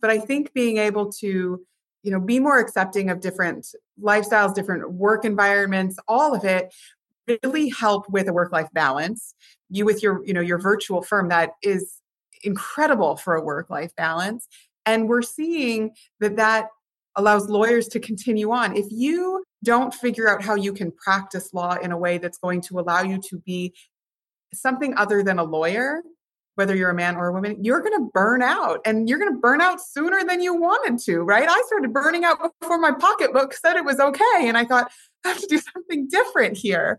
But I think being able to, you know, be more accepting of different lifestyles, different work environments, all of it really help with a work life balance. You with your, you know, your virtual firm that is incredible for a work life balance. And we're seeing that that allows lawyers to continue on. If you don't figure out how you can practice law in a way that's going to allow you to be something other than a lawyer, whether you're a man or a woman, you're going to burn out and you're going to burn out sooner than you wanted to, right? I started burning out before my pocketbook said it was okay. And I thought, I have to do something different here.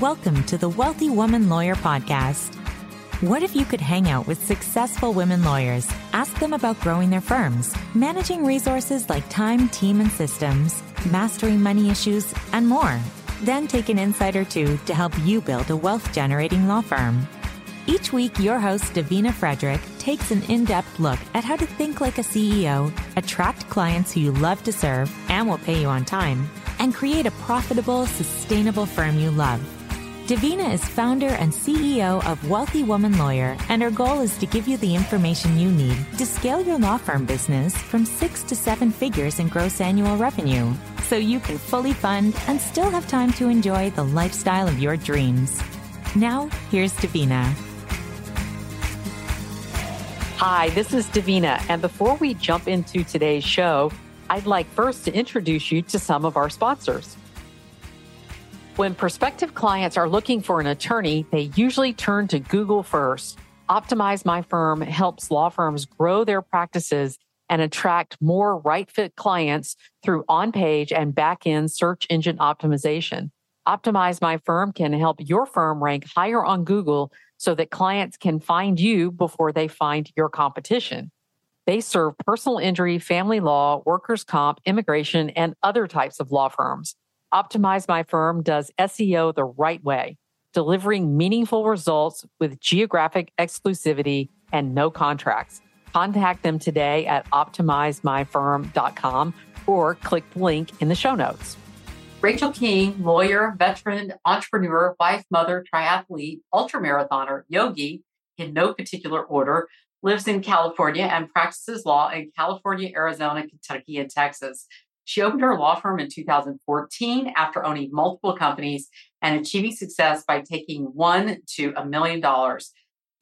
Welcome to the Wealthy Woman Lawyer Podcast. What if you could hang out with successful women lawyers, ask them about growing their firms, managing resources like time, team, and systems, mastering money issues, and more? Then take an insight or two to help you build a wealth generating law firm. Each week, your host, Davina Frederick, takes an in depth look at how to think like a CEO, attract clients who you love to serve and will pay you on time, and create a profitable, sustainable firm you love. Davina is founder and CEO of Wealthy Woman Lawyer, and her goal is to give you the information you need to scale your law firm business from six to seven figures in gross annual revenue so you can fully fund and still have time to enjoy the lifestyle of your dreams. Now, here's Davina. Hi, this is Davina, and before we jump into today's show, I'd like first to introduce you to some of our sponsors. When prospective clients are looking for an attorney, they usually turn to Google first. Optimize My Firm helps law firms grow their practices and attract more right fit clients through on page and back end search engine optimization. Optimize My Firm can help your firm rank higher on Google so that clients can find you before they find your competition. They serve personal injury, family law, workers' comp, immigration, and other types of law firms. Optimize My Firm does SEO the right way, delivering meaningful results with geographic exclusivity and no contracts. Contact them today at optimizemyfirm.com or click the link in the show notes. Rachel King, lawyer, veteran, entrepreneur, wife, mother, triathlete, ultramarathoner, yogi, in no particular order, lives in California and practices law in California, Arizona, Kentucky, and Texas. She opened her law firm in 2014 after owning multiple companies and achieving success by taking one to a million dollars.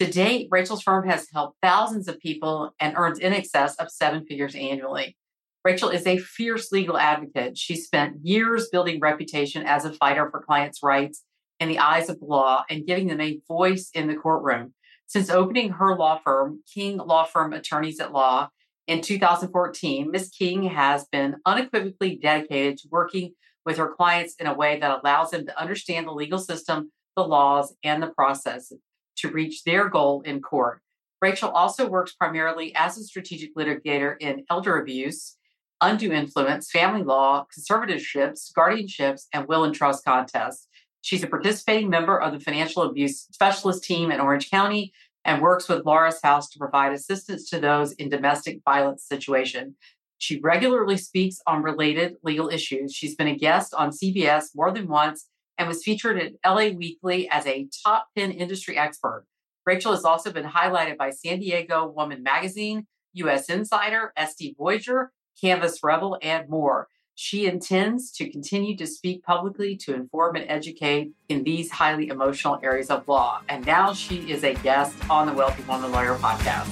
To date, Rachel's firm has helped thousands of people and earns in excess of seven figures annually. Rachel is a fierce legal advocate. She spent years building reputation as a fighter for clients' rights in the eyes of the law and giving them a voice in the courtroom. Since opening her law firm, King Law Firm Attorneys at Law, in 2014, Ms. King has been unequivocally dedicated to working with her clients in a way that allows them to understand the legal system, the laws, and the process to reach their goal in court. Rachel also works primarily as a strategic litigator in elder abuse, undue influence, family law, conservatorships, guardianships, and will and trust contests. She's a participating member of the financial abuse specialist team in Orange County and works with Laura's House to provide assistance to those in domestic violence situation. She regularly speaks on related legal issues. She's been a guest on CBS more than once and was featured at LA Weekly as a top 10 industry expert. Rachel has also been highlighted by San Diego Woman Magazine, US Insider, SD Voyager, Canvas Rebel, and more. She intends to continue to speak publicly to inform and educate in these highly emotional areas of law. And now she is a guest on the Wealthy Woman Lawyer podcast.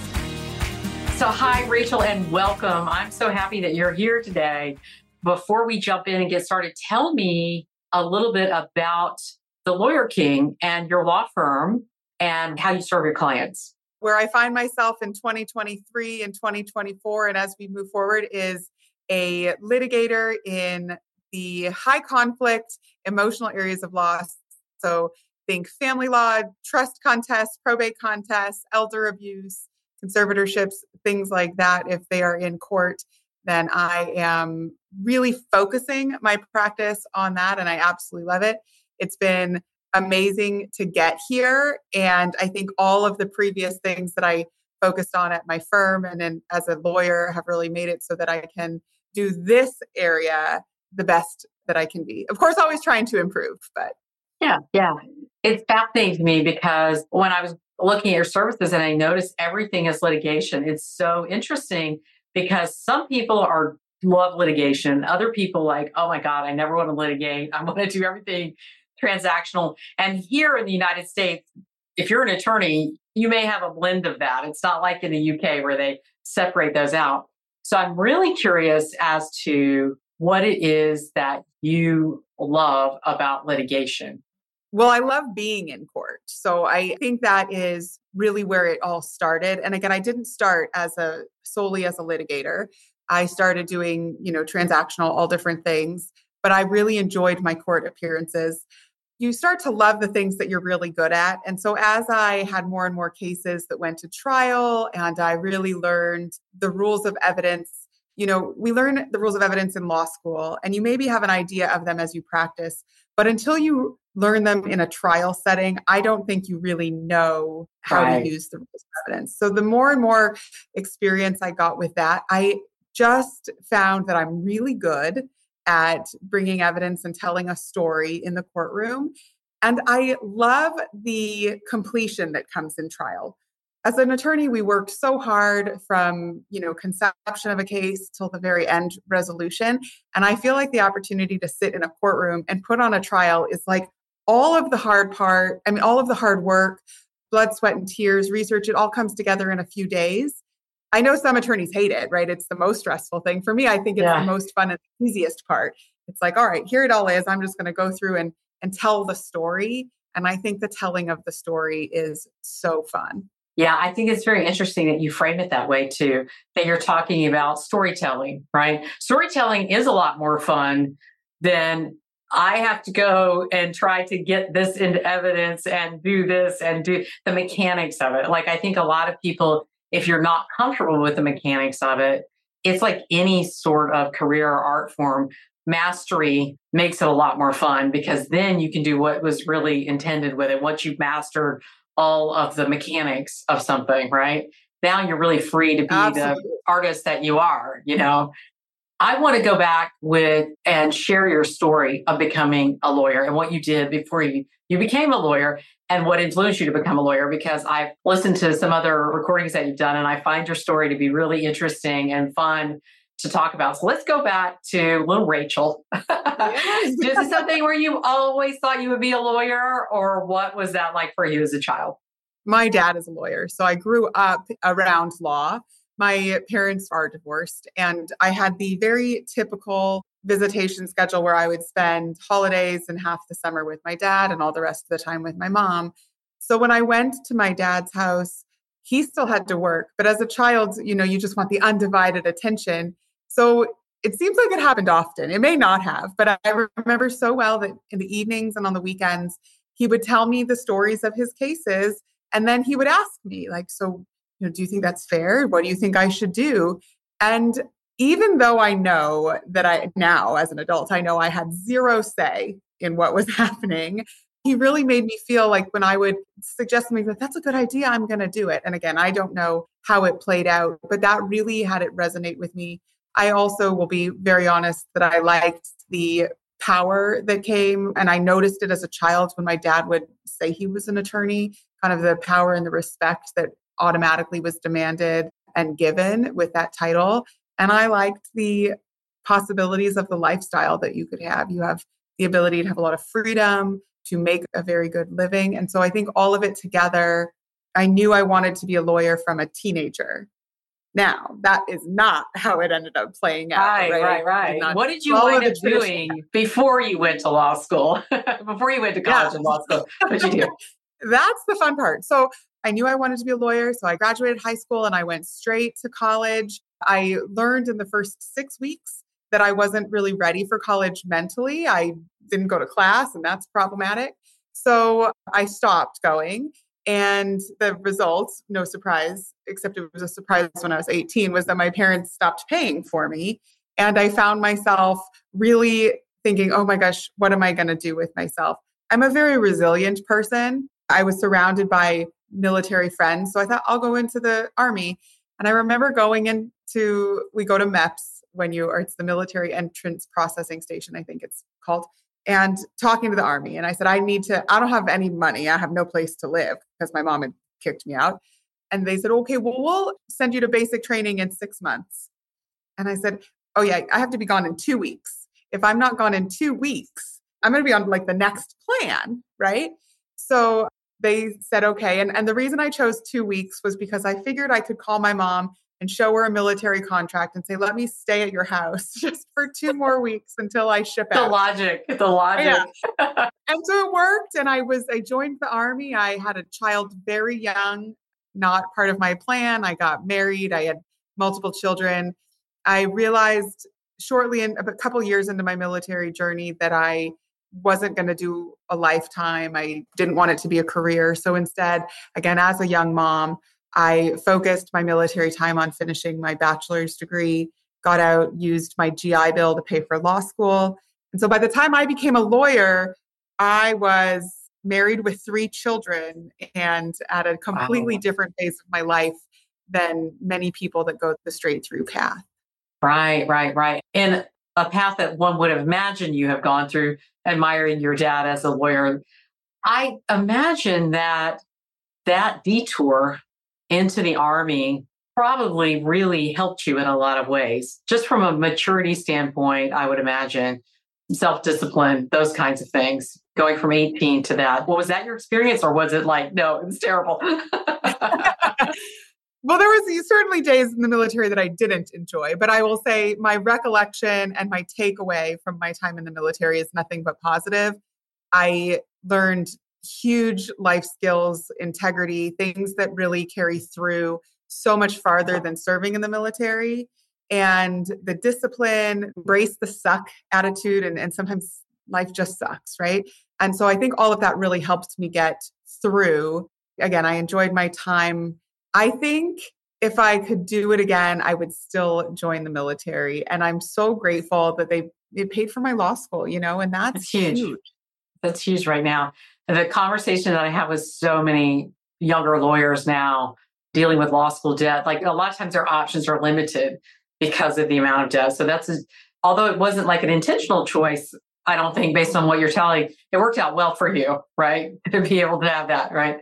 So, hi, Rachel, and welcome. I'm so happy that you're here today. Before we jump in and get started, tell me a little bit about the Lawyer King and your law firm and how you serve your clients. Where I find myself in 2023 and 2024, and as we move forward, is a litigator in the high conflict emotional areas of law. So think family law, trust contests, probate contests, elder abuse, conservatorships, things like that. If they are in court, then I am really focusing my practice on that and I absolutely love it. It's been amazing to get here. And I think all of the previous things that I focused on at my firm and then as a lawyer have really made it so that I can do this area the best that I can be. Of course, always trying to improve, but yeah, yeah. It's fascinating to me because when I was looking at your services and I noticed everything is litigation. It's so interesting because some people are love litigation. Other people like, oh my God, I never want to litigate. I want to do everything transactional. And here in the United States, if you're an attorney, you may have a blend of that. It's not like in the UK where they separate those out. So I'm really curious as to what it is that you love about litigation. Well, I love being in court. So I think that is really where it all started. And again, I didn't start as a solely as a litigator. I started doing, you know, transactional, all different things, but I really enjoyed my court appearances. You start to love the things that you're really good at. And so as I had more and more cases that went to trial and I really learned the rules of evidence you know, we learn the rules of evidence in law school, and you maybe have an idea of them as you practice. But until you learn them in a trial setting, I don't think you really know how right. to use the rules of evidence. So the more and more experience I got with that, I just found that I'm really good at bringing evidence and telling a story in the courtroom. And I love the completion that comes in trial as an attorney we worked so hard from you know conception of a case till the very end resolution and i feel like the opportunity to sit in a courtroom and put on a trial is like all of the hard part i mean all of the hard work blood sweat and tears research it all comes together in a few days i know some attorneys hate it right it's the most stressful thing for me i think it's yeah. the most fun and easiest part it's like all right here it all is i'm just going to go through and and tell the story and i think the telling of the story is so fun yeah, I think it's very interesting that you frame it that way too, that you're talking about storytelling, right? Storytelling is a lot more fun than I have to go and try to get this into evidence and do this and do the mechanics of it. Like, I think a lot of people, if you're not comfortable with the mechanics of it, it's like any sort of career or art form. Mastery makes it a lot more fun because then you can do what was really intended with it. Once you've mastered all of the mechanics of something, right? Now you're really free to be Absolutely. the artist that you are, you know. I want to go back with and share your story of becoming a lawyer and what you did before you, you became a lawyer and what influenced you to become a lawyer because I've listened to some other recordings that you've done and I find your story to be really interesting and fun to talk about. So let's go back to little Rachel. Yes. Is something where you always thought you would be a lawyer, or what was that like for you as a child? My dad is a lawyer, so I grew up around law. My parents are divorced, and I had the very typical visitation schedule where I would spend holidays and half the summer with my dad and all the rest of the time with my mom. So when I went to my dad's house, he still had to work, but as a child, you know, you just want the undivided attention. So it seems like it happened often. It may not have, but I remember so well that in the evenings and on the weekends, he would tell me the stories of his cases. And then he would ask me, like, so, you know, do you think that's fair? What do you think I should do? And even though I know that I now, as an adult, I know I had zero say in what was happening, he really made me feel like when I would suggest something, like, that's a good idea, I'm going to do it. And again, I don't know how it played out, but that really had it resonate with me I also will be very honest that I liked the power that came and I noticed it as a child when my dad would say he was an attorney, kind of the power and the respect that automatically was demanded and given with that title. And I liked the possibilities of the lifestyle that you could have. You have the ability to have a lot of freedom, to make a very good living. And so I think all of it together, I knew I wanted to be a lawyer from a teenager. Now, that is not how it ended up playing out. Right, right, right. right. What did you wind up doing before you went to law school? before you went to college yeah. and law school? What did you do? That's the fun part. So I knew I wanted to be a lawyer. So I graduated high school and I went straight to college. I learned in the first six weeks that I wasn't really ready for college mentally. I didn't go to class, and that's problematic. So I stopped going. And the results, no surprise, except it was a surprise when I was 18, was that my parents stopped paying for me. And I found myself really thinking, oh my gosh, what am I going to do with myself? I'm a very resilient person. I was surrounded by military friends. So I thought I'll go into the army. And I remember going into, we go to MEPS when you, or it's the military entrance processing station, I think it's called and talking to the army. And I said, I need to, I don't have any money. I have no place to live because my mom had kicked me out. And they said, okay, well, we'll send you to basic training in six months. And I said, oh, yeah, I have to be gone in two weeks. If I'm not gone in two weeks, I'm going to be on like the next plan, right? So they said, okay. And, and the reason I chose two weeks was because I figured I could call my mom and show her a military contract and say, let me stay at your house just for two more weeks until I ship out. the. Logic, the logic. Yeah. and so it worked. And I was, I joined the army. I had a child very young, not part of my plan. I got married. I had multiple children. I realized shortly in a couple years into my military journey that I wasn't going to do a lifetime. I didn't want it to be a career. So instead, again, as a young mom, I focused my military time on finishing my bachelor's degree, got out, used my GI Bill to pay for law school. And so by the time I became a lawyer, I was married with three children and at a completely wow. different phase of my life than many people that go the straight through path. Right, right, right. And a path that one would have imagined you have gone through, admiring your dad as a lawyer. I imagine that that detour into the army probably really helped you in a lot of ways. Just from a maturity standpoint, I would imagine self discipline, those kinds of things, going from 18 to that. Well, was that your experience or was it like, no, it was terrible? well, there was certainly days in the military that I didn't enjoy, but I will say my recollection and my takeaway from my time in the military is nothing but positive. I learned huge life skills, integrity, things that really carry through so much farther than serving in the military. And the discipline, brace the suck attitude, and, and sometimes life just sucks, right? And so I think all of that really helped me get through. Again, I enjoyed my time. I think if I could do it again, I would still join the military. And I'm so grateful that they, they paid for my law school, you know, and that's, that's huge. huge. That's huge right now the conversation that I have with so many younger lawyers now dealing with law school debt, like a lot of times their options are limited because of the amount of debt. So that's, a, although it wasn't like an intentional choice, I don't think based on what you're telling, it worked out well for you, right? to be able to have that, right?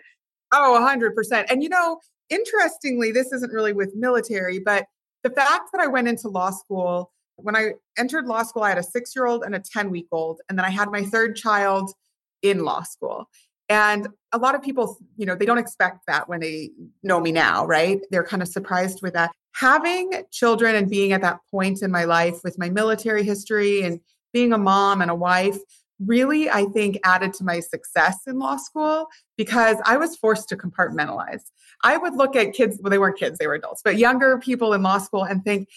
Oh, 100%. And you know, interestingly, this isn't really with military, but the fact that I went into law school, when I entered law school, I had a six year old and a 10 week old. And then I had my third child in law school. And a lot of people, you know, they don't expect that when they know me now, right? They're kind of surprised with that. Having children and being at that point in my life with my military history and being a mom and a wife really, I think, added to my success in law school because I was forced to compartmentalize. I would look at kids, well, they weren't kids, they were adults, but younger people in law school and think,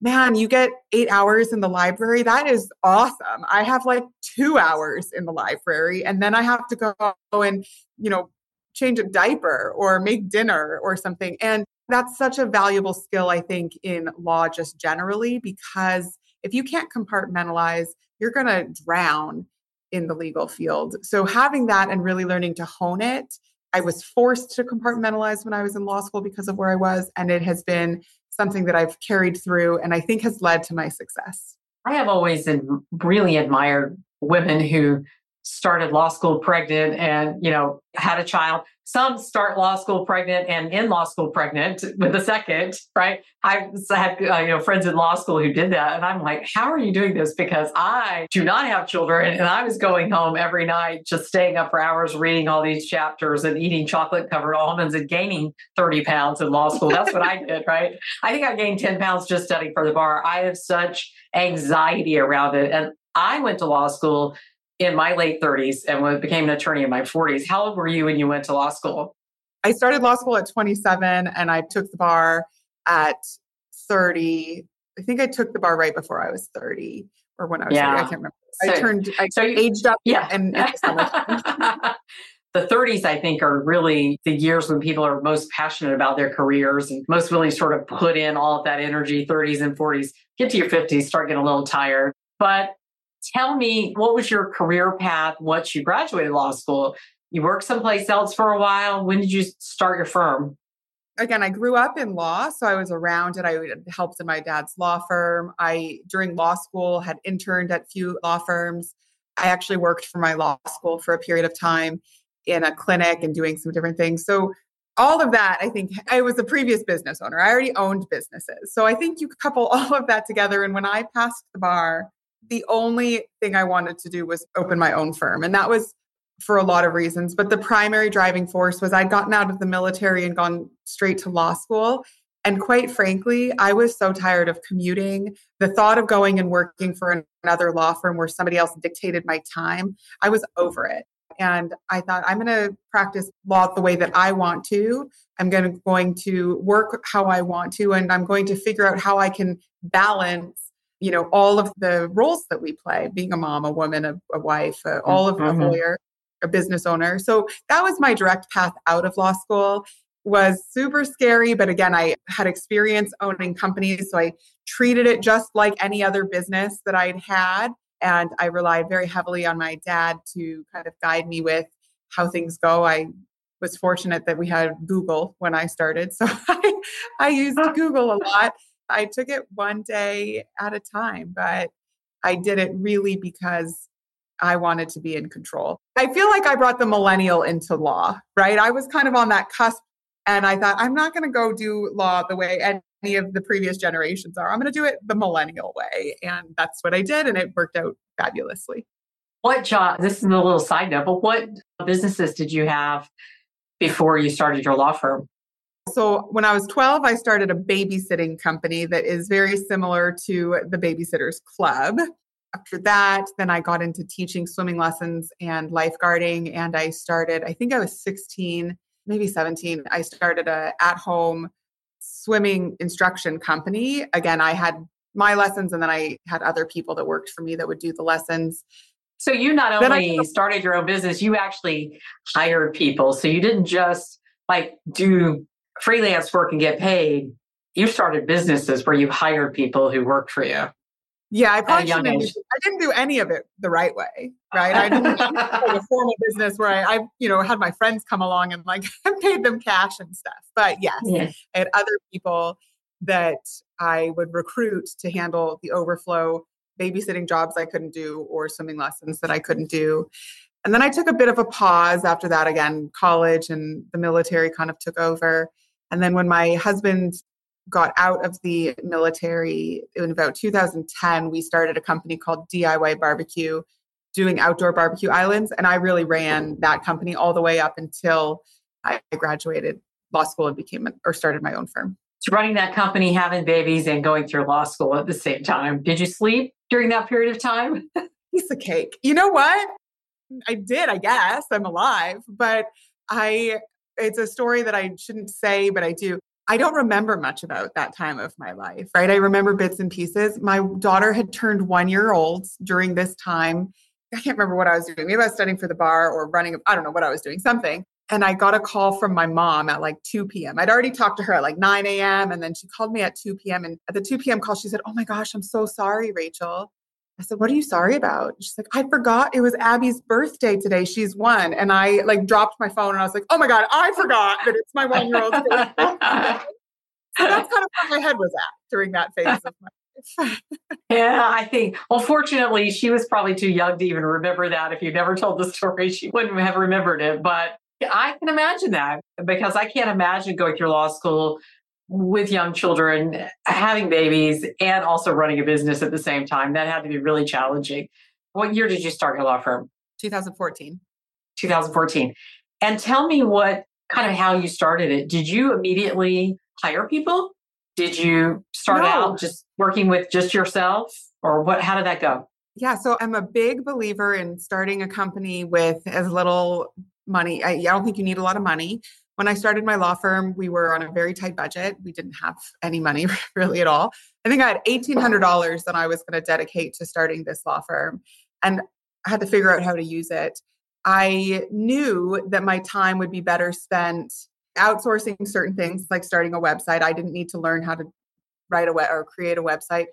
man, you get eight hours in the library. That is awesome. I have like two hours in the library, and then I have to go and, you know, change a diaper or make dinner or something. And that's such a valuable skill, I think, in law just generally, because if you can't compartmentalize, you're going to drown in the legal field. So having that and really learning to hone it, I was forced to compartmentalize when I was in law school because of where I was. And it has been something that I've carried through and I think has led to my success. I have always really admired women who started law school pregnant and you know had a child. Some start law school pregnant and in law school pregnant with a second right? I had uh, you know friends in law school who did that and i'm like how are you doing this? Because i do not have children and i was going home every night just staying up for hours reading all these chapters and eating chocolate covered almonds and gaining 30 pounds in law school. That's what i did right? I think i gained 10 pounds just studying for the bar. I have such anxiety around it and i went to law school in my late 30s and became an attorney in my 40s. How old were you when you went to law school? I started law school at 27 and I took the bar at 30. I think I took the bar right before I was 30 or when I was yeah. 30. I can't remember. So, I turned, I so you, aged up yeah. and, and the 30s, I think, are really the years when people are most passionate about their careers and most willing to sort of put in all of that energy. 30s and 40s, get to your 50s, start getting a little tired. But tell me what was your career path once you graduated law school? You worked someplace else for a while. When did you start your firm? Again, I grew up in law, so I was around it. I helped in my dad's law firm. I, during law school, had interned at few law firms. I actually worked for my law school for a period of time in a clinic and doing some different things. So all of that, I think I was a previous business owner. I already owned businesses. So I think you couple all of that together. And when I passed the bar, the only thing I wanted to do was open my own firm. And that was for a lot of reasons. But the primary driving force was I'd gotten out of the military and gone straight to law school. And quite frankly, I was so tired of commuting. The thought of going and working for another law firm where somebody else dictated my time, I was over it. And I thought, I'm going to practice law the way that I want to. I'm going to, going to work how I want to, and I'm going to figure out how I can balance you know all of the roles that we play being a mom a woman a, a wife uh, all of mm-hmm. a lawyer a business owner so that was my direct path out of law school was super scary but again i had experience owning companies so i treated it just like any other business that i'd had and I relied very heavily on my dad to kind of guide me with how things go. I was fortunate that we had Google when I started. So I, I used Google a lot. I took it one day at a time, but I did it really because I wanted to be in control. I feel like I brought the millennial into law, right? I was kind of on that cusp and I thought, I'm not going to go do law the way any of the previous generations are. I'm going to do it the millennial way. And that's what I did. And it worked out fabulously. What job, this is a little side note, but what businesses did you have before you started your law firm? So, when I was 12, I started a babysitting company that is very similar to the Babysitters Club. After that, then I got into teaching swimming lessons and lifeguarding. And I started, I think I was 16, maybe 17. I started a at home swimming instruction company. Again, I had my lessons and then I had other people that worked for me that would do the lessons. So you not only I, started your own business, you actually hired people. So you didn't just like do freelance work and get paid. You started businesses where you hired people who worked for you. Yeah, I probably didn't, I didn't do any of it the right way, right? I didn't have a formal business where I, I, you know, had my friends come along and like paid them cash and stuff. But yes, yeah. I had other people that I would recruit to handle the overflow babysitting jobs I couldn't do or swimming lessons that I couldn't do. And then I took a bit of a pause after that again, college and the military kind of took over. And then when my husband got out of the military in about 2010, we started a company called DIY Barbecue doing outdoor barbecue islands. And I really ran that company all the way up until I graduated law school and became or started my own firm. So running that company, having babies, and going through law school at the same time. Did you sleep during that period of time? Piece of cake. You know what? I did, I guess. I'm alive, but I it's a story that I shouldn't say, but I do. I don't remember much about that time of my life, right? I remember bits and pieces. My daughter had turned one year old during this time. I can't remember what I was doing. Maybe I was studying for the bar or running, I don't know what I was doing, something. And I got a call from my mom at like 2 p.m. I'd already talked to her at like 9 a.m. And then she called me at 2 p.m. And at the 2 p.m. call, she said, Oh my gosh, I'm so sorry, Rachel. I said, What are you sorry about? She's like, I forgot it was Abby's birthday today. She's one. And I like dropped my phone and I was like, Oh my God, I forgot that it's my one year old. so that's kind of where my head was at during that phase of my life. yeah, I think, well, fortunately, she was probably too young to even remember that. If you never told the story, she wouldn't have remembered it. But I can imagine that because I can't imagine going through law school with young children, having babies, and also running a business at the same time. That had to be really challenging. What year did you start your law firm? 2014. 2014. And tell me what kind of how you started it. Did you immediately hire people? Did you start no. out just working with just yourself or what how did that go? Yeah, so I'm a big believer in starting a company with as little money. I, I don't think you need a lot of money. When I started my law firm, we were on a very tight budget. We didn't have any money really at all. I think I had $1,800 that I was going to dedicate to starting this law firm. And I had to figure out how to use it. I knew that my time would be better spent outsourcing certain things like starting a website. I didn't need to learn how to write a web or create a website.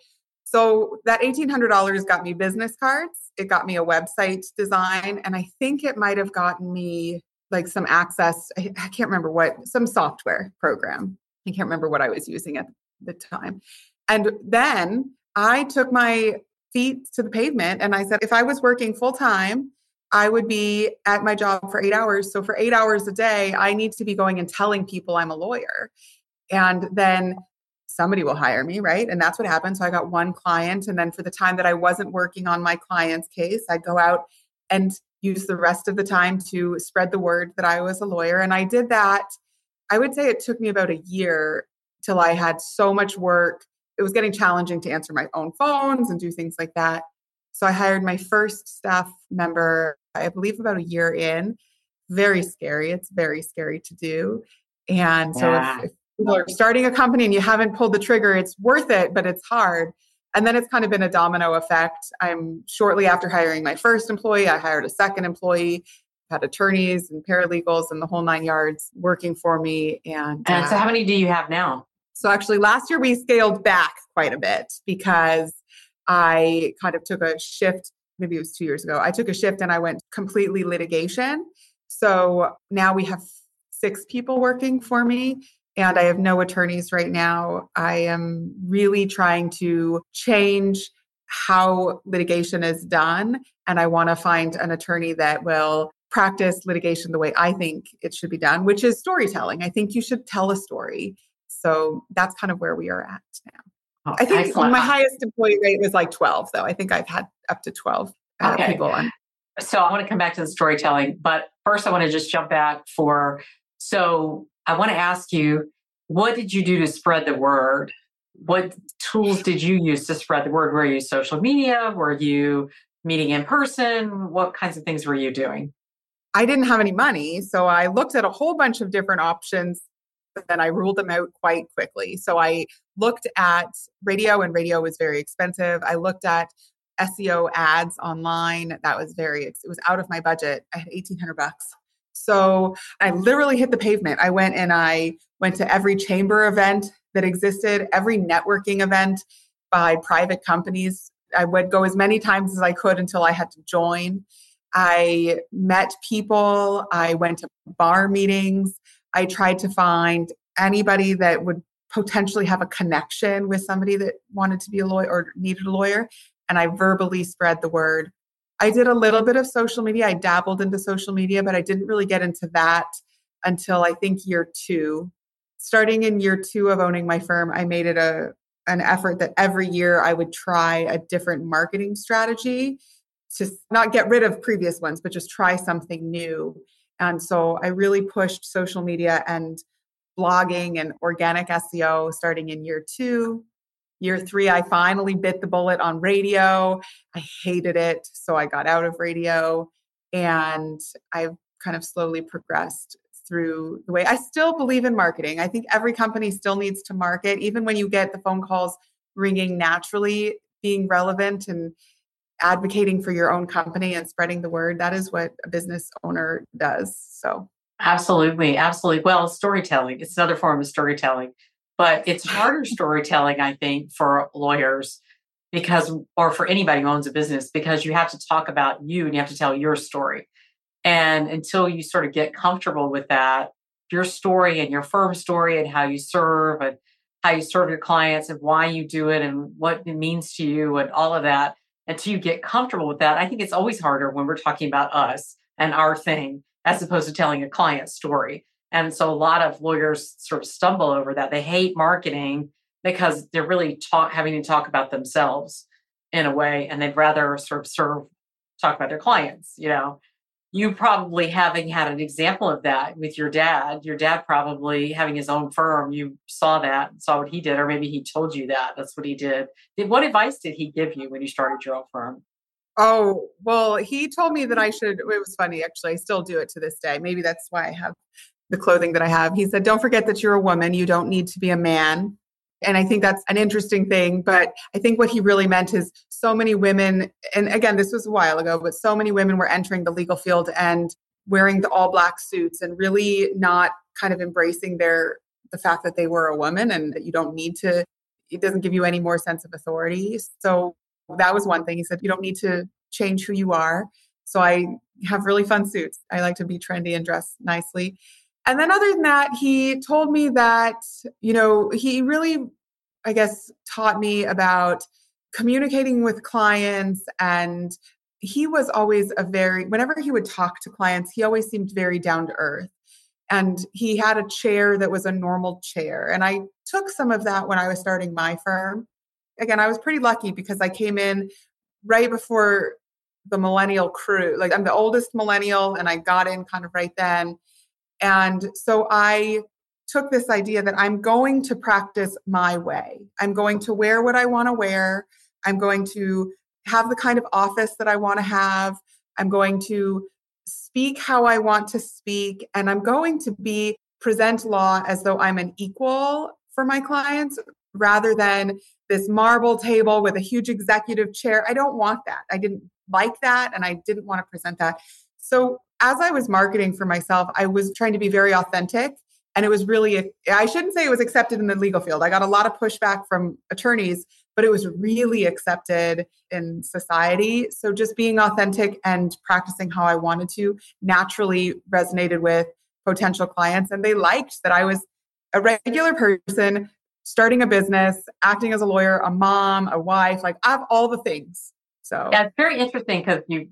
So that $1,800 got me business cards. It got me a website design. And I think it might have gotten me like some access. I, I can't remember what, some software program. I can't remember what I was using at the time. And then I took my feet to the pavement and I said, if I was working full time I would be at my job for eight hours. So for eight hours a day, I need to be going and telling people I'm a lawyer. And then somebody will hire me, right? And that's what happened. So I got one client. And then for the time that I wasn't working on my client's case, I'd go out and use the rest of the time to spread the word that I was a lawyer. And I did that. I would say it took me about a year till I had so much work. It was getting challenging to answer my own phones and do things like that. So I hired my first staff member, I believe about a year in. Very scary. It's very scary to do. And so yeah. if, if people are starting a company and you haven't pulled the trigger, it's worth it, but it's hard. And then it's kind of been a domino effect. I'm shortly after hiring my first employee, I hired a second employee, had attorneys and paralegals and the whole nine yards working for me. And, and so, uh, how many do you have now? So, actually, last year we scaled back quite a bit because I kind of took a shift. Maybe it was two years ago. I took a shift and I went completely litigation. So now we have six people working for me and I have no attorneys right now. I am really trying to change how litigation is done. And I want to find an attorney that will practice litigation the way I think it should be done, which is storytelling. I think you should tell a story. So that's kind of where we are at now. Oh, I think excellent. my highest employee rate was like 12, though. I think I've had up to 12 uh, okay. people on. So I want to come back to the storytelling, but first I want to just jump back for so I want to ask you, what did you do to spread the word? What tools did you use to spread the word? Were you social media? Were you meeting in person? What kinds of things were you doing? I didn't have any money. So I looked at a whole bunch of different options, but then I ruled them out quite quickly. So I looked at radio, and radio was very expensive. I looked at SEO ads online. That was very, it was out of my budget. I had 1800 bucks. So I literally hit the pavement. I went and I went to every chamber event that existed, every networking event by private companies. I would go as many times as I could until I had to join. I met people. I went to bar meetings. I tried to find anybody that would potentially have a connection with somebody that wanted to be a lawyer or needed a lawyer. And I verbally spread the word I did a little bit of social media. I dabbled into social media, but I didn't really get into that until I think year two. Starting in year two of owning my firm, I made it a an effort that every year I would try a different marketing strategy to not get rid of previous ones, but just try something new. And so I really pushed social media and blogging and organic SEO starting in year two. Year mm-hmm. three, I finally bit the bullet on radio. I hated it. So I got out of radio and I've kind of slowly progressed through the way I still believe in marketing. I think every company still needs to market, even when you get the phone calls ringing naturally, being relevant and advocating for your own company and spreading the word. That is what a business owner does. So, absolutely. Absolutely. Well, storytelling, it's another form of storytelling. But it's harder storytelling, I think, for lawyers because, or for anybody who owns a business, because you have to talk about you and you have to tell your story. And until you sort of get comfortable with that, your story and your firm story and how you serve and how you serve your clients and why you do it and what it means to you and all of that, until you get comfortable with that, I think it's always harder when we're talking about us and our thing as opposed to telling a client story. And so a lot of lawyers sort of stumble over that. They hate marketing because they're really talk, having to talk about themselves in a way, and they'd rather sort of serve, talk about their clients, you know. You probably having had an example of that with your dad, your dad probably having his own firm, you saw that, saw what he did, or maybe he told you that. That's what he did. What advice did he give you when you started your own firm? Oh, well, he told me that I should. It was funny, actually. I still do it to this day. Maybe that's why I have the clothing that I have. He said, Don't forget that you're a woman. You don't need to be a man. And I think that's an interesting thing. But I think what he really meant is so many women, and again, this was a while ago, but so many women were entering the legal field and wearing the all black suits and really not kind of embracing their the fact that they were a woman and that you don't need to it doesn't give you any more sense of authority so that was one thing he said you don't need to change who you are so i have really fun suits i like to be trendy and dress nicely and then other than that, he told me that, you know, he really, I guess, taught me about communicating with clients and he was always a very, whenever he would talk to clients, he always seemed very down to earth. And he had a chair that was a normal chair. And I took some of that when I was starting my firm. Again, I was pretty lucky because I came in right before the millennial crew. Like I'm the oldest millennial and I got in kind of right then. And so I took this idea that I'm going to practice my way. I'm going to wear what I want to wear. I'm going to have the kind of office that I want to have. I'm going to speak how I want to speak. And I'm going to be present law as though I'm an equal for my clients rather than this marble table with a huge executive chair. I don't want that. I didn't like that and I didn't want to present that. So as I was marketing for myself, I was trying to be very authentic. And it was really, I shouldn't say it was accepted in the legal field. I got a lot of pushback from attorneys, but it was really accepted in society. So just being authentic and practicing how I wanted to naturally resonated with potential clients. And they liked that I was a regular person starting a business, acting as a lawyer, a mom, a wife, like I have all the things. So it's very interesting because you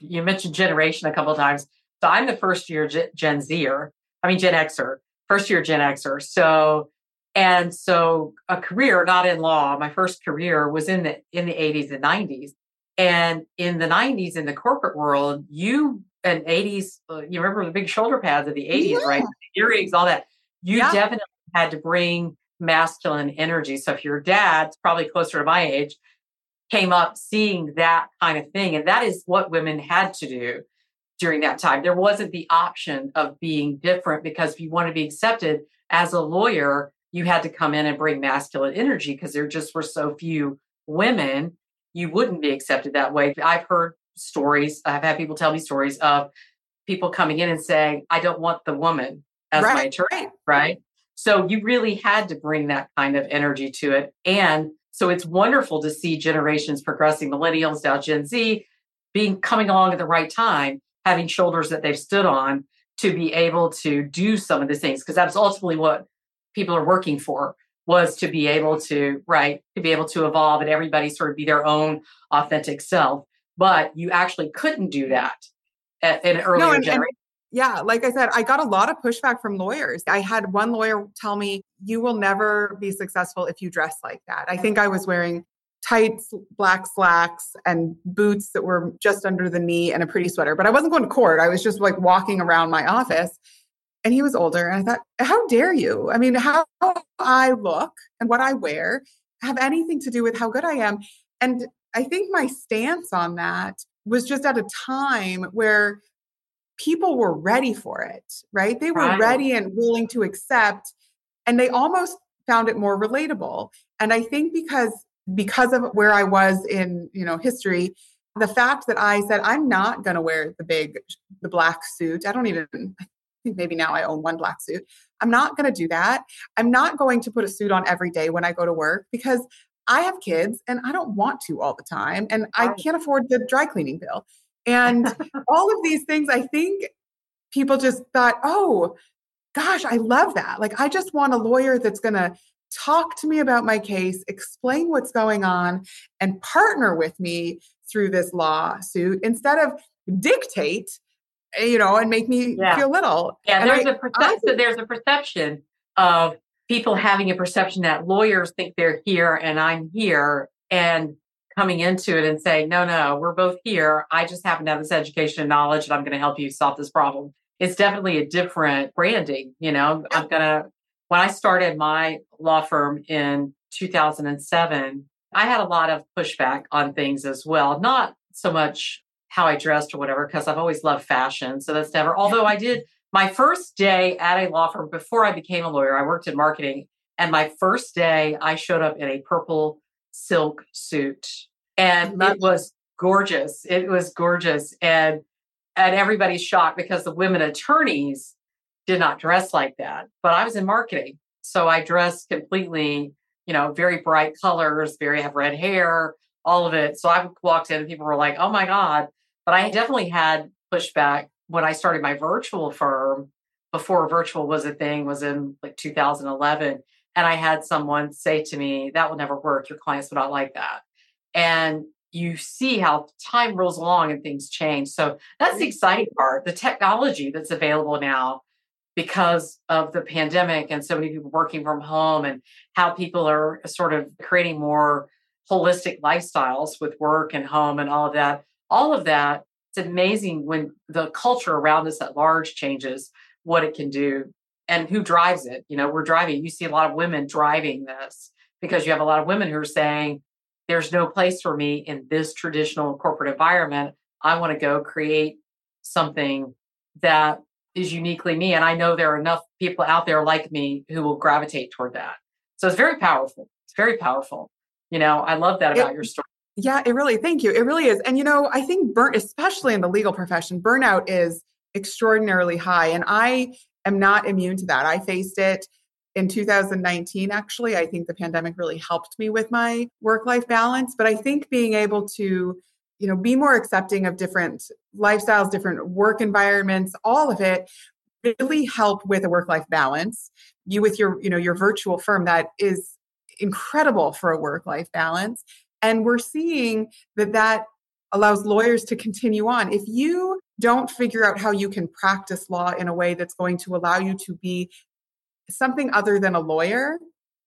you mentioned generation a couple of times. So I'm the first year Gen Zer, I mean Gen Xer, first year Gen Xer. So and so a career not in law. My first career was in the in the 80s and 90s. And in the 90s in the corporate world, you and 80s, uh, you remember the big shoulder pads of the 80s, yeah. right? Earrings, all that. You yeah. definitely had to bring masculine energy. So if your dad's probably closer to my age, came up seeing that kind of thing. And that is what women had to do during that time. There wasn't the option of being different because if you want to be accepted as a lawyer, you had to come in and bring masculine energy because there just were so few women. You wouldn't be accepted that way. I've heard stories, I've had people tell me stories of people coming in and saying, I don't want the woman as right. my attorney, right? So you really had to bring that kind of energy to it. And so it's wonderful to see generations progressing, millennials, now Gen Z, being coming along at the right time, having shoulders that they've stood on to be able to do some of these things. Because that's ultimately what people are working for was to be able to, right, to be able to evolve and everybody sort of be their own authentic self. But you actually couldn't do that at, in earlier no, and, generation. And- yeah, like I said, I got a lot of pushback from lawyers. I had one lawyer tell me, You will never be successful if you dress like that. I think I was wearing tight black slacks and boots that were just under the knee and a pretty sweater, but I wasn't going to court. I was just like walking around my office. And he was older. And I thought, How dare you? I mean, how I look and what I wear have anything to do with how good I am. And I think my stance on that was just at a time where people were ready for it, right? They were ready and willing to accept, and they almost found it more relatable. And I think because because of where I was in, you know, history, the fact that I said I'm not going to wear the big the black suit. I don't even I think maybe now I own one black suit. I'm not going to do that. I'm not going to put a suit on every day when I go to work because I have kids and I don't want to all the time and I can't afford the dry cleaning bill. And all of these things, I think people just thought, oh, gosh, I love that. Like, I just want a lawyer that's going to talk to me about my case, explain what's going on, and partner with me through this lawsuit instead of dictate eh, you know and make me yeah. feel little yeah and there's I, a perception there's a perception of people having a perception that lawyers think they're here and i'm here and coming into it and saying, no, no, we're both here. I just happen to have this education and knowledge and I'm going to help you solve this problem. It's definitely a different branding. You know, I'm to, when I started my law firm in 2007, I had a lot of pushback on things as well. Not so much how I dressed or whatever, because I've always loved fashion. So that's never, although I did my first day at a law firm before I became a lawyer, I worked in marketing. And my first day, I showed up in a purple silk suit. And it was gorgeous. It was gorgeous. And and everybody's shocked because the women attorneys did not dress like that. But I was in marketing. So I dressed completely, you know, very bright colors, very have red hair, all of it. So I walked in and people were like, oh my God. But I definitely had pushback when I started my virtual firm before virtual was a thing, was in like 2011. And I had someone say to me, that will never work. Your clients would not like that. And you see how time rolls along and things change. So that's the mm. exciting part. The technology that's available now because of the pandemic and so many people working from home and how people are sort of creating more holistic lifestyles with work and home and all of that. All of that, it's amazing when the culture around us at large changes what it can do and who drives it. You know, we're driving, you see a lot of women driving this because you have a lot of women who are saying, there's no place for me in this traditional corporate environment. I want to go create something that is uniquely me. And I know there are enough people out there like me who will gravitate toward that. So it's very powerful. It's very powerful. You know, I love that about it, your story. Yeah, it really, thank you. It really is. And, you know, I think burn, especially in the legal profession, burnout is extraordinarily high. And I am not immune to that. I faced it in 2019 actually i think the pandemic really helped me with my work life balance but i think being able to you know be more accepting of different lifestyles different work environments all of it really help with a work life balance. You with your you know your virtual firm that is incredible for a work life balance and we're seeing that that allows lawyers to continue on. If you don't figure out how you can practice law in a way that's going to allow you to be something other than a lawyer,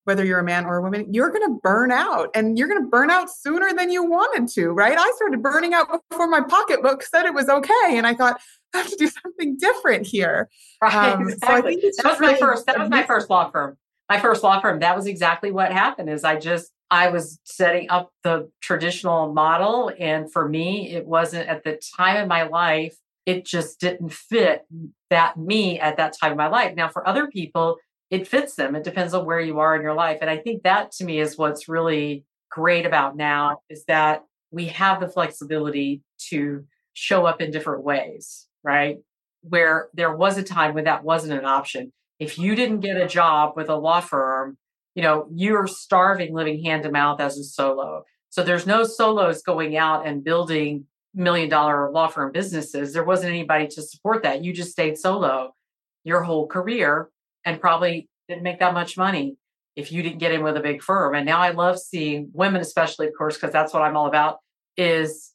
whether you're a man or a woman, you're going to burn out and you're going to burn out sooner than you wanted to, right? I started burning out before my pocketbook said it was okay. And I thought, I have to do something different here. Right, um, exactly. So that was really my first, that was my first law firm. My first law firm, that was exactly what happened is I just, I was setting up the traditional model. And for me, it wasn't at the time in my life, it just didn't fit that me at that time of my life. Now, for other people, it fits them. It depends on where you are in your life. And I think that to me is what's really great about now is that we have the flexibility to show up in different ways, right? Where there was a time when that wasn't an option. If you didn't get a job with a law firm, you know, you're starving living hand to mouth as a solo. So there's no solos going out and building million dollar law firm businesses. There wasn't anybody to support that. You just stayed solo your whole career and probably didn't make that much money if you didn't get in with a big firm. And now I love seeing women, especially, of course, because that's what I'm all about, is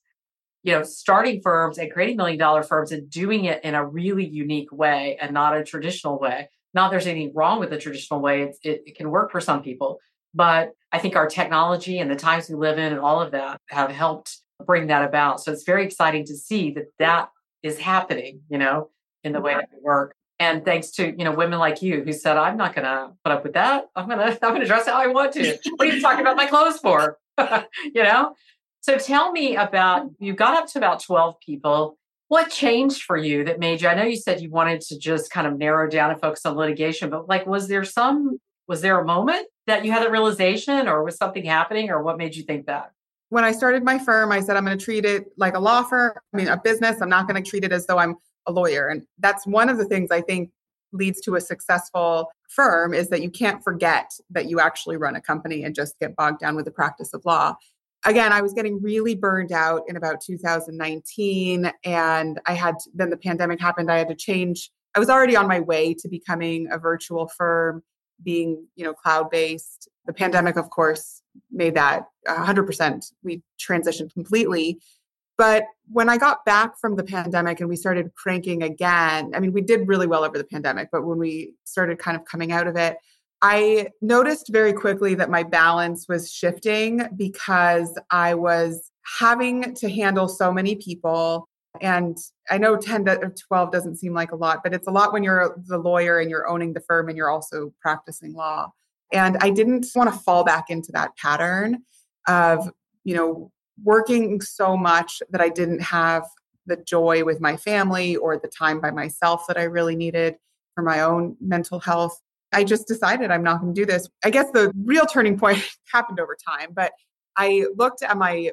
you know starting firms and creating million dollar firms and doing it in a really unique way and not a traditional way. Not there's anything wrong with the traditional way; it, it can work for some people, but I think our technology and the times we live in and all of that have helped bring that about. So it's very exciting to see that that is happening. You know, in the way that we work and thanks to you know women like you who said i'm not going to put up with that. I'm going to i'm going to dress how i want to. What are you talking about my clothes for? You know? So tell me about you got up to about 12 people. What changed for you that made you i know you said you wanted to just kind of narrow down and focus on litigation but like was there some was there a moment that you had a realization or was something happening or what made you think that? When i started my firm i said i'm going to treat it like a law firm i mean a business. I'm not going to treat it as though i'm a lawyer. And that's one of the things I think leads to a successful firm is that you can't forget that you actually run a company and just get bogged down with the practice of law. Again, I was getting really burned out in about 2019 and I had to, then the pandemic happened I had to change I was already on my way to becoming a virtual firm being, you know, cloud-based. The pandemic of course made that 100% we transitioned completely but when I got back from the pandemic and we started cranking again, I mean, we did really well over the pandemic, but when we started kind of coming out of it, I noticed very quickly that my balance was shifting because I was having to handle so many people. And I know 10 to 12 doesn't seem like a lot, but it's a lot when you're the lawyer and you're owning the firm and you're also practicing law. And I didn't want to fall back into that pattern of, you know, working so much that I didn't have the joy with my family or the time by myself that I really needed for my own mental health. I just decided I'm not going to do this. I guess the real turning point happened over time, but I looked at my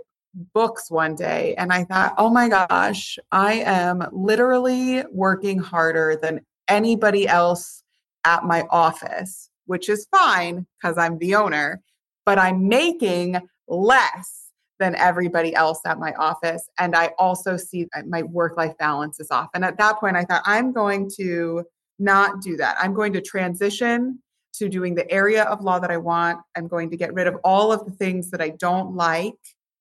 books one day and I thought, oh my gosh, I am literally working harder than anybody else at my office, which is fine because I'm the owner, but I'm making less than everybody else at my office. And I also see my work life balance is off. And at that point, I thought, I'm going to not do that. I'm going to transition to doing the area of law that I want. I'm going to get rid of all of the things that I don't like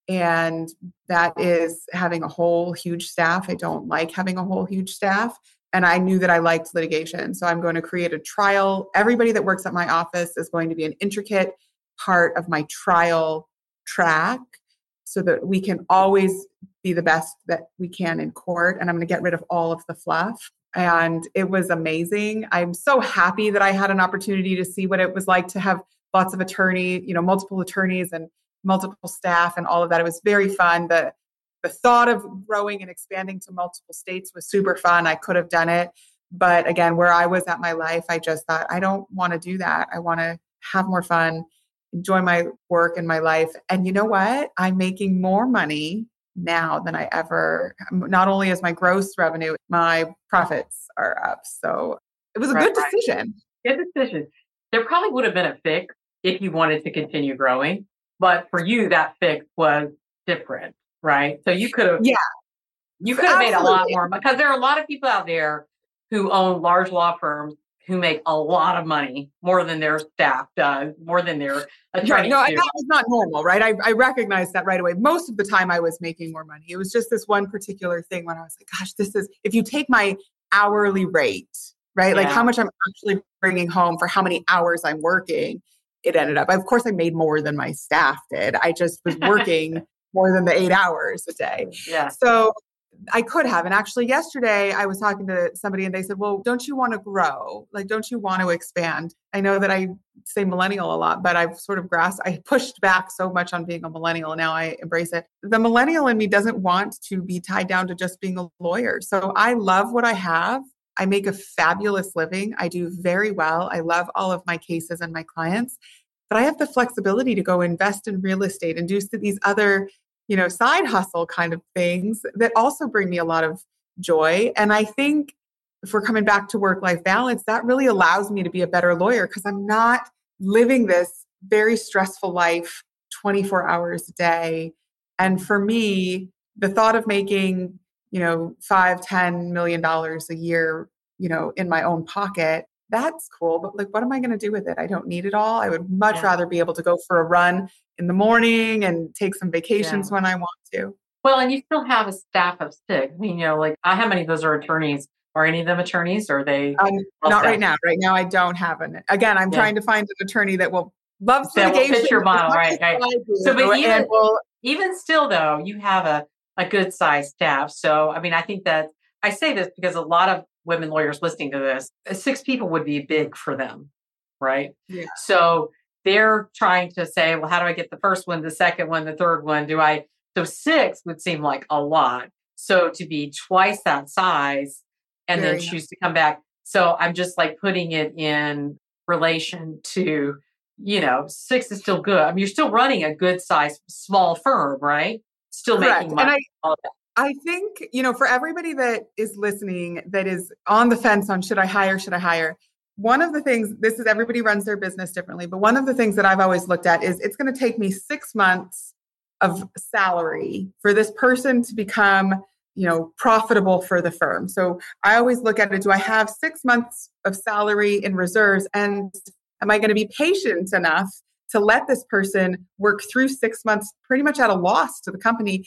And that is having a whole huge staff. I don't like having a whole huge staff. And I knew that I liked litigation. So I'm going to create a trial. Everybody that works at my office is going to be an intricate part of my trial track so that we can always be the best that we can in court. And I'm going to get rid of all of the fluff. And it was amazing. I'm so happy that I had an opportunity to see what it was like to have lots of attorney, you know, multiple attorneys and multiple staff and all of that. It was very fun. The the thought of growing and expanding to multiple states was super fun. I could have done it. But again, where I was at my life, I just thought, I don't want to do that. I want to have more fun enjoy my work and my life. And you know what? I'm making more money now than I ever, not only is my gross revenue, my profits are up. So it was a right, good decision. Right. Good decision. There probably would have been a fix if you wanted to continue growing. But for you, that fix was different, right? So you could have, yeah, you could have made a lot more because there are a lot of people out there who own large law firms who make a lot of money, more than their staff does, more than their attorney. Right. No, that was not normal, right? I, I recognized that right away. Most of the time, I was making more money. It was just this one particular thing when I was like, "Gosh, this is." If you take my hourly rate, right, yeah. like how much I'm actually bringing home for how many hours I'm working, it ended up. Of course, I made more than my staff did. I just was working. more than the eight hours a day. Yeah. So I could have. And actually, yesterday I was talking to somebody and they said, Well, don't you want to grow? Like, don't you want to expand? I know that I say millennial a lot, but I've sort of grasped, I pushed back so much on being a millennial and now I embrace it. The millennial in me doesn't want to be tied down to just being a lawyer. So I love what I have. I make a fabulous living. I do very well. I love all of my cases and my clients, but I have the flexibility to go invest in real estate and do these other you know, side hustle kind of things that also bring me a lot of joy. And I think if we're coming back to work life balance, that really allows me to be a better lawyer because I'm not living this very stressful life 24 hours a day. And for me, the thought of making, you know, five, ten million dollars a year, you know, in my own pocket that's cool, but like, what am I going to do with it? I don't need it all. I would much yeah. rather be able to go for a run in the morning and take some vacations yeah. when I want to. Well, and you still have a staff of six. I mean, you know, like how many of those are attorneys? Are any of them attorneys? Or are they? Um, not right now. Right now, I don't have an. Again, I'm yeah. trying to find an attorney that will love that litigation. Will fit your model, right? right. So, but even, will, even still, though, you have a a good sized staff. So, I mean, I think that I say this because a lot of women lawyers listening to this, uh, six people would be big for them, right? Yeah. So they're trying to say, well, how do I get the first one, the second one, the third one? Do I? So six would seem like a lot. So to be twice that size and Very then choose nice. to come back. So I'm just like putting it in relation to, you know, six is still good. I mean, you're still running a good size small firm, right? Still Correct. making money. And I, I think, you know, for everybody that is listening that is on the fence on should I hire, should I hire, one of the things, this is everybody runs their business differently, but one of the things that I've always looked at is it's going to take me six months of salary for this person to become, you know, profitable for the firm. So I always look at it do I have six months of salary in reserves? And am I going to be patient enough to let this person work through six months pretty much at a loss to the company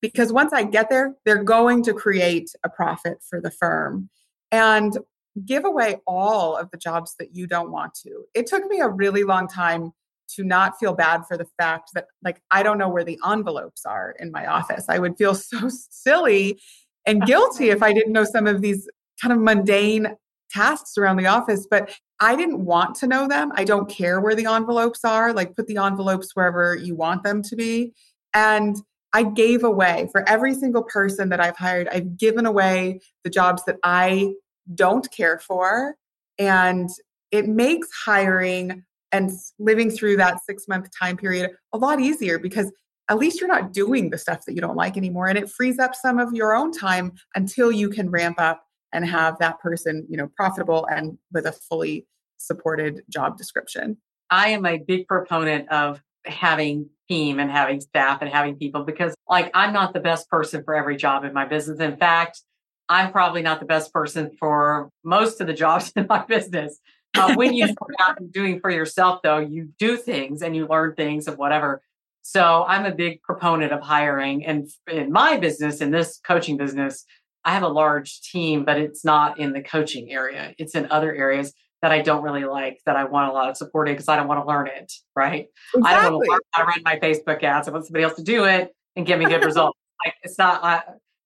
because once I get there, they're going to create a profit for the firm and give away all of the jobs that you don't want to. It took me a really long time to not feel bad for the fact that like I don't know where the envelopes are in my office. I would feel so silly and guilty if I didn't know some of these kind of mundane tasks around the office, but I didn't want to know them. I don't care where the envelopes are. Like put the envelopes wherever you want them to be. And I gave away for every single person that I've hired, I've given away the jobs that I don't care for. And it makes hiring and living through that six month time period a lot easier because at least you're not doing the stuff that you don't like anymore. And it frees up some of your own time until you can ramp up and have that person, you know, profitable and with a fully supported job description. I am a big proponent of having team and having staff and having people because like I'm not the best person for every job in my business. In fact, I'm probably not the best person for most of the jobs in my business. Uh, when you start out doing for yourself, though, you do things and you learn things of whatever. So I'm a big proponent of hiring. And in my business, in this coaching business, I have a large team, but it's not in the coaching area. It's in other areas that I don't really like, that I want a lot of support in because I don't want to learn it, right? Exactly. I don't want to learn how to run my Facebook ads. I want somebody else to do it and give me good results. Like it's not, uh,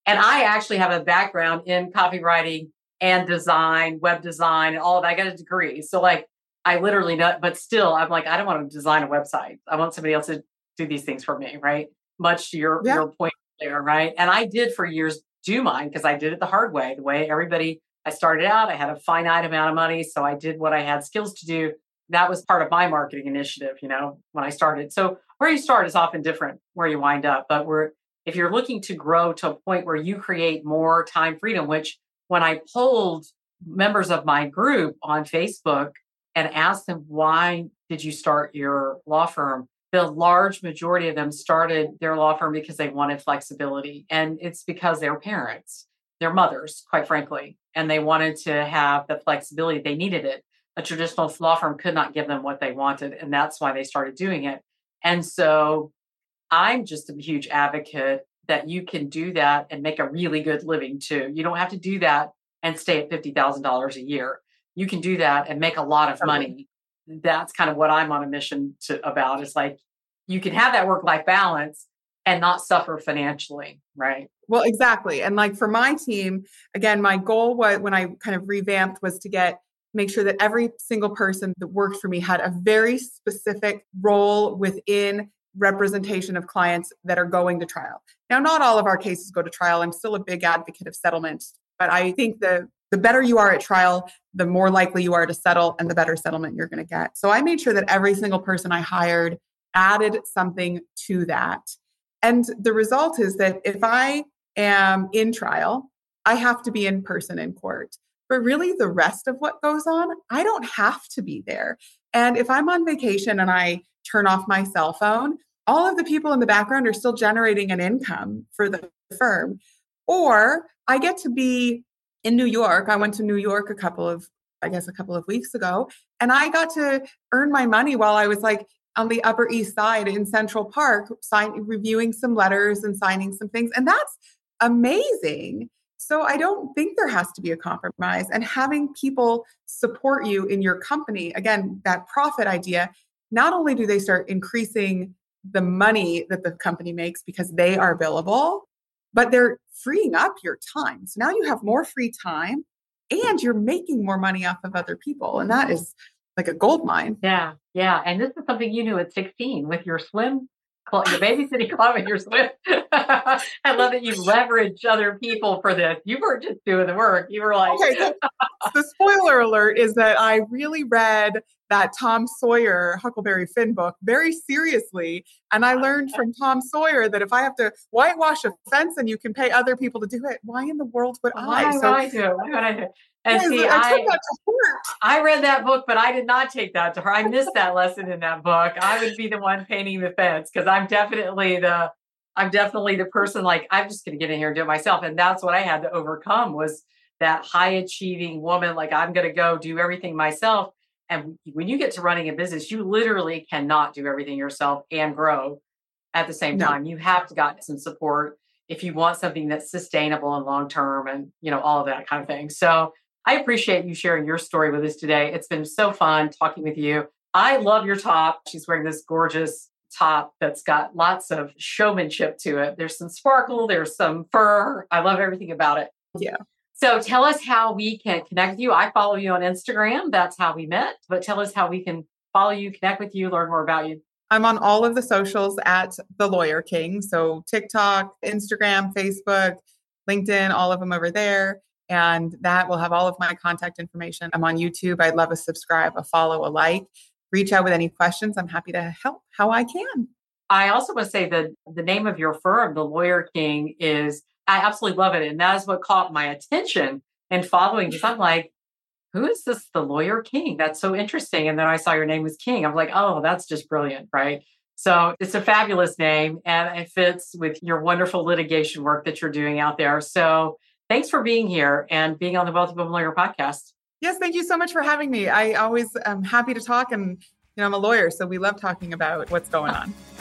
and I actually have a background in copywriting and design, web design, and all of that. I got a degree. So like I literally know, but still I'm like, I don't want to design a website. I want somebody else to do these things for me, right? Much to your, yeah. your point there, right? And I did for years do mine because I did it the hard way, the way everybody I started out, I had a finite amount of money. So I did what I had skills to do. That was part of my marketing initiative, you know, when I started. So where you start is often different where you wind up. But we're if you're looking to grow to a point where you create more time freedom, which when I polled members of my group on Facebook and asked them why did you start your law firm, the large majority of them started their law firm because they wanted flexibility. And it's because they're parents, they're mothers, quite frankly, and they wanted to have the flexibility. They needed it. A traditional law firm could not give them what they wanted. And that's why they started doing it. And so I'm just a huge advocate that you can do that and make a really good living too. You don't have to do that and stay at $50,000 a year. You can do that and make a lot of money that's kind of what I'm on a mission to about is like you can have that work life balance and not suffer financially, right? Well, exactly. And like for my team, again, my goal was when I kind of revamped was to get make sure that every single person that worked for me had a very specific role within representation of clients that are going to trial. Now, not all of our cases go to trial. I'm still a big advocate of settlement, but I think the the better you are at trial, the more likely you are to settle and the better settlement you're going to get. So I made sure that every single person I hired added something to that. And the result is that if I am in trial, I have to be in person in court. But really, the rest of what goes on, I don't have to be there. And if I'm on vacation and I turn off my cell phone, all of the people in the background are still generating an income for the firm. Or I get to be in New York. I went to New York a couple of, I guess, a couple of weeks ago, and I got to earn my money while I was like on the Upper East Side in Central Park, sign, reviewing some letters and signing some things. And that's amazing. So I don't think there has to be a compromise. And having people support you in your company, again, that profit idea, not only do they start increasing the money that the company makes because they are billable, but they're freeing up your time. So now you have more free time and you're making more money off of other people. And that is like a gold mine. Yeah. Yeah. And this is something you knew at 16 with your swim club, your babysitting club and your swim. I love that you leverage other people for this. You weren't just doing the work. You were like, okay, so the spoiler alert is that I really read that Tom Sawyer Huckleberry Finn book very seriously. And I learned from Tom Sawyer that if I have to whitewash a fence and you can pay other people to do it, why in the world would why I? So, I do? Why would I do? And yeah, see, I, I, I read that book, but I did not take that to her. I missed that lesson in that book. I would be the one painting the fence because I'm definitely the I'm definitely the person like I'm just going to get in here and do it myself. And that's what I had to overcome was that high achieving woman. Like I'm going to go do everything myself. And when you get to running a business, you literally cannot do everything yourself and grow at the same no. time. You have to get some support if you want something that's sustainable and long term and you know all of that kind of thing. So I appreciate you sharing your story with us today. It's been so fun talking with you. I love your top. She's wearing this gorgeous top that's got lots of showmanship to it. There's some sparkle, there's some fur. I love everything about it. Yeah. So tell us how we can connect with you. I follow you on Instagram. That's how we met. But tell us how we can follow you, connect with you, learn more about you. I'm on all of the socials at The Lawyer King. So TikTok, Instagram, Facebook, LinkedIn, all of them over there. And that will have all of my contact information. I'm on YouTube. I'd love a subscribe, a follow, a like. Reach out with any questions. I'm happy to help how I can. I also want to say that the name of your firm, The Lawyer King, is I absolutely love it. And that is what caught my attention and following because I'm like, who is this the lawyer king? That's so interesting. And then I saw your name was King. I'm like, oh, that's just brilliant, right? So it's a fabulous name and it fits with your wonderful litigation work that you're doing out there. So thanks for being here and being on the Wealthy Woman Lawyer podcast. Yes, thank you so much for having me. I always am happy to talk and you know I'm a lawyer, so we love talking about what's going uh, on.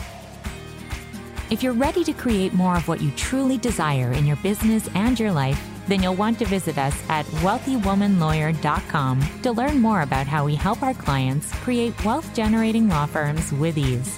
If you're ready to create more of what you truly desire in your business and your life, then you'll want to visit us at wealthywomanlawyer.com to learn more about how we help our clients create wealth generating law firms with ease.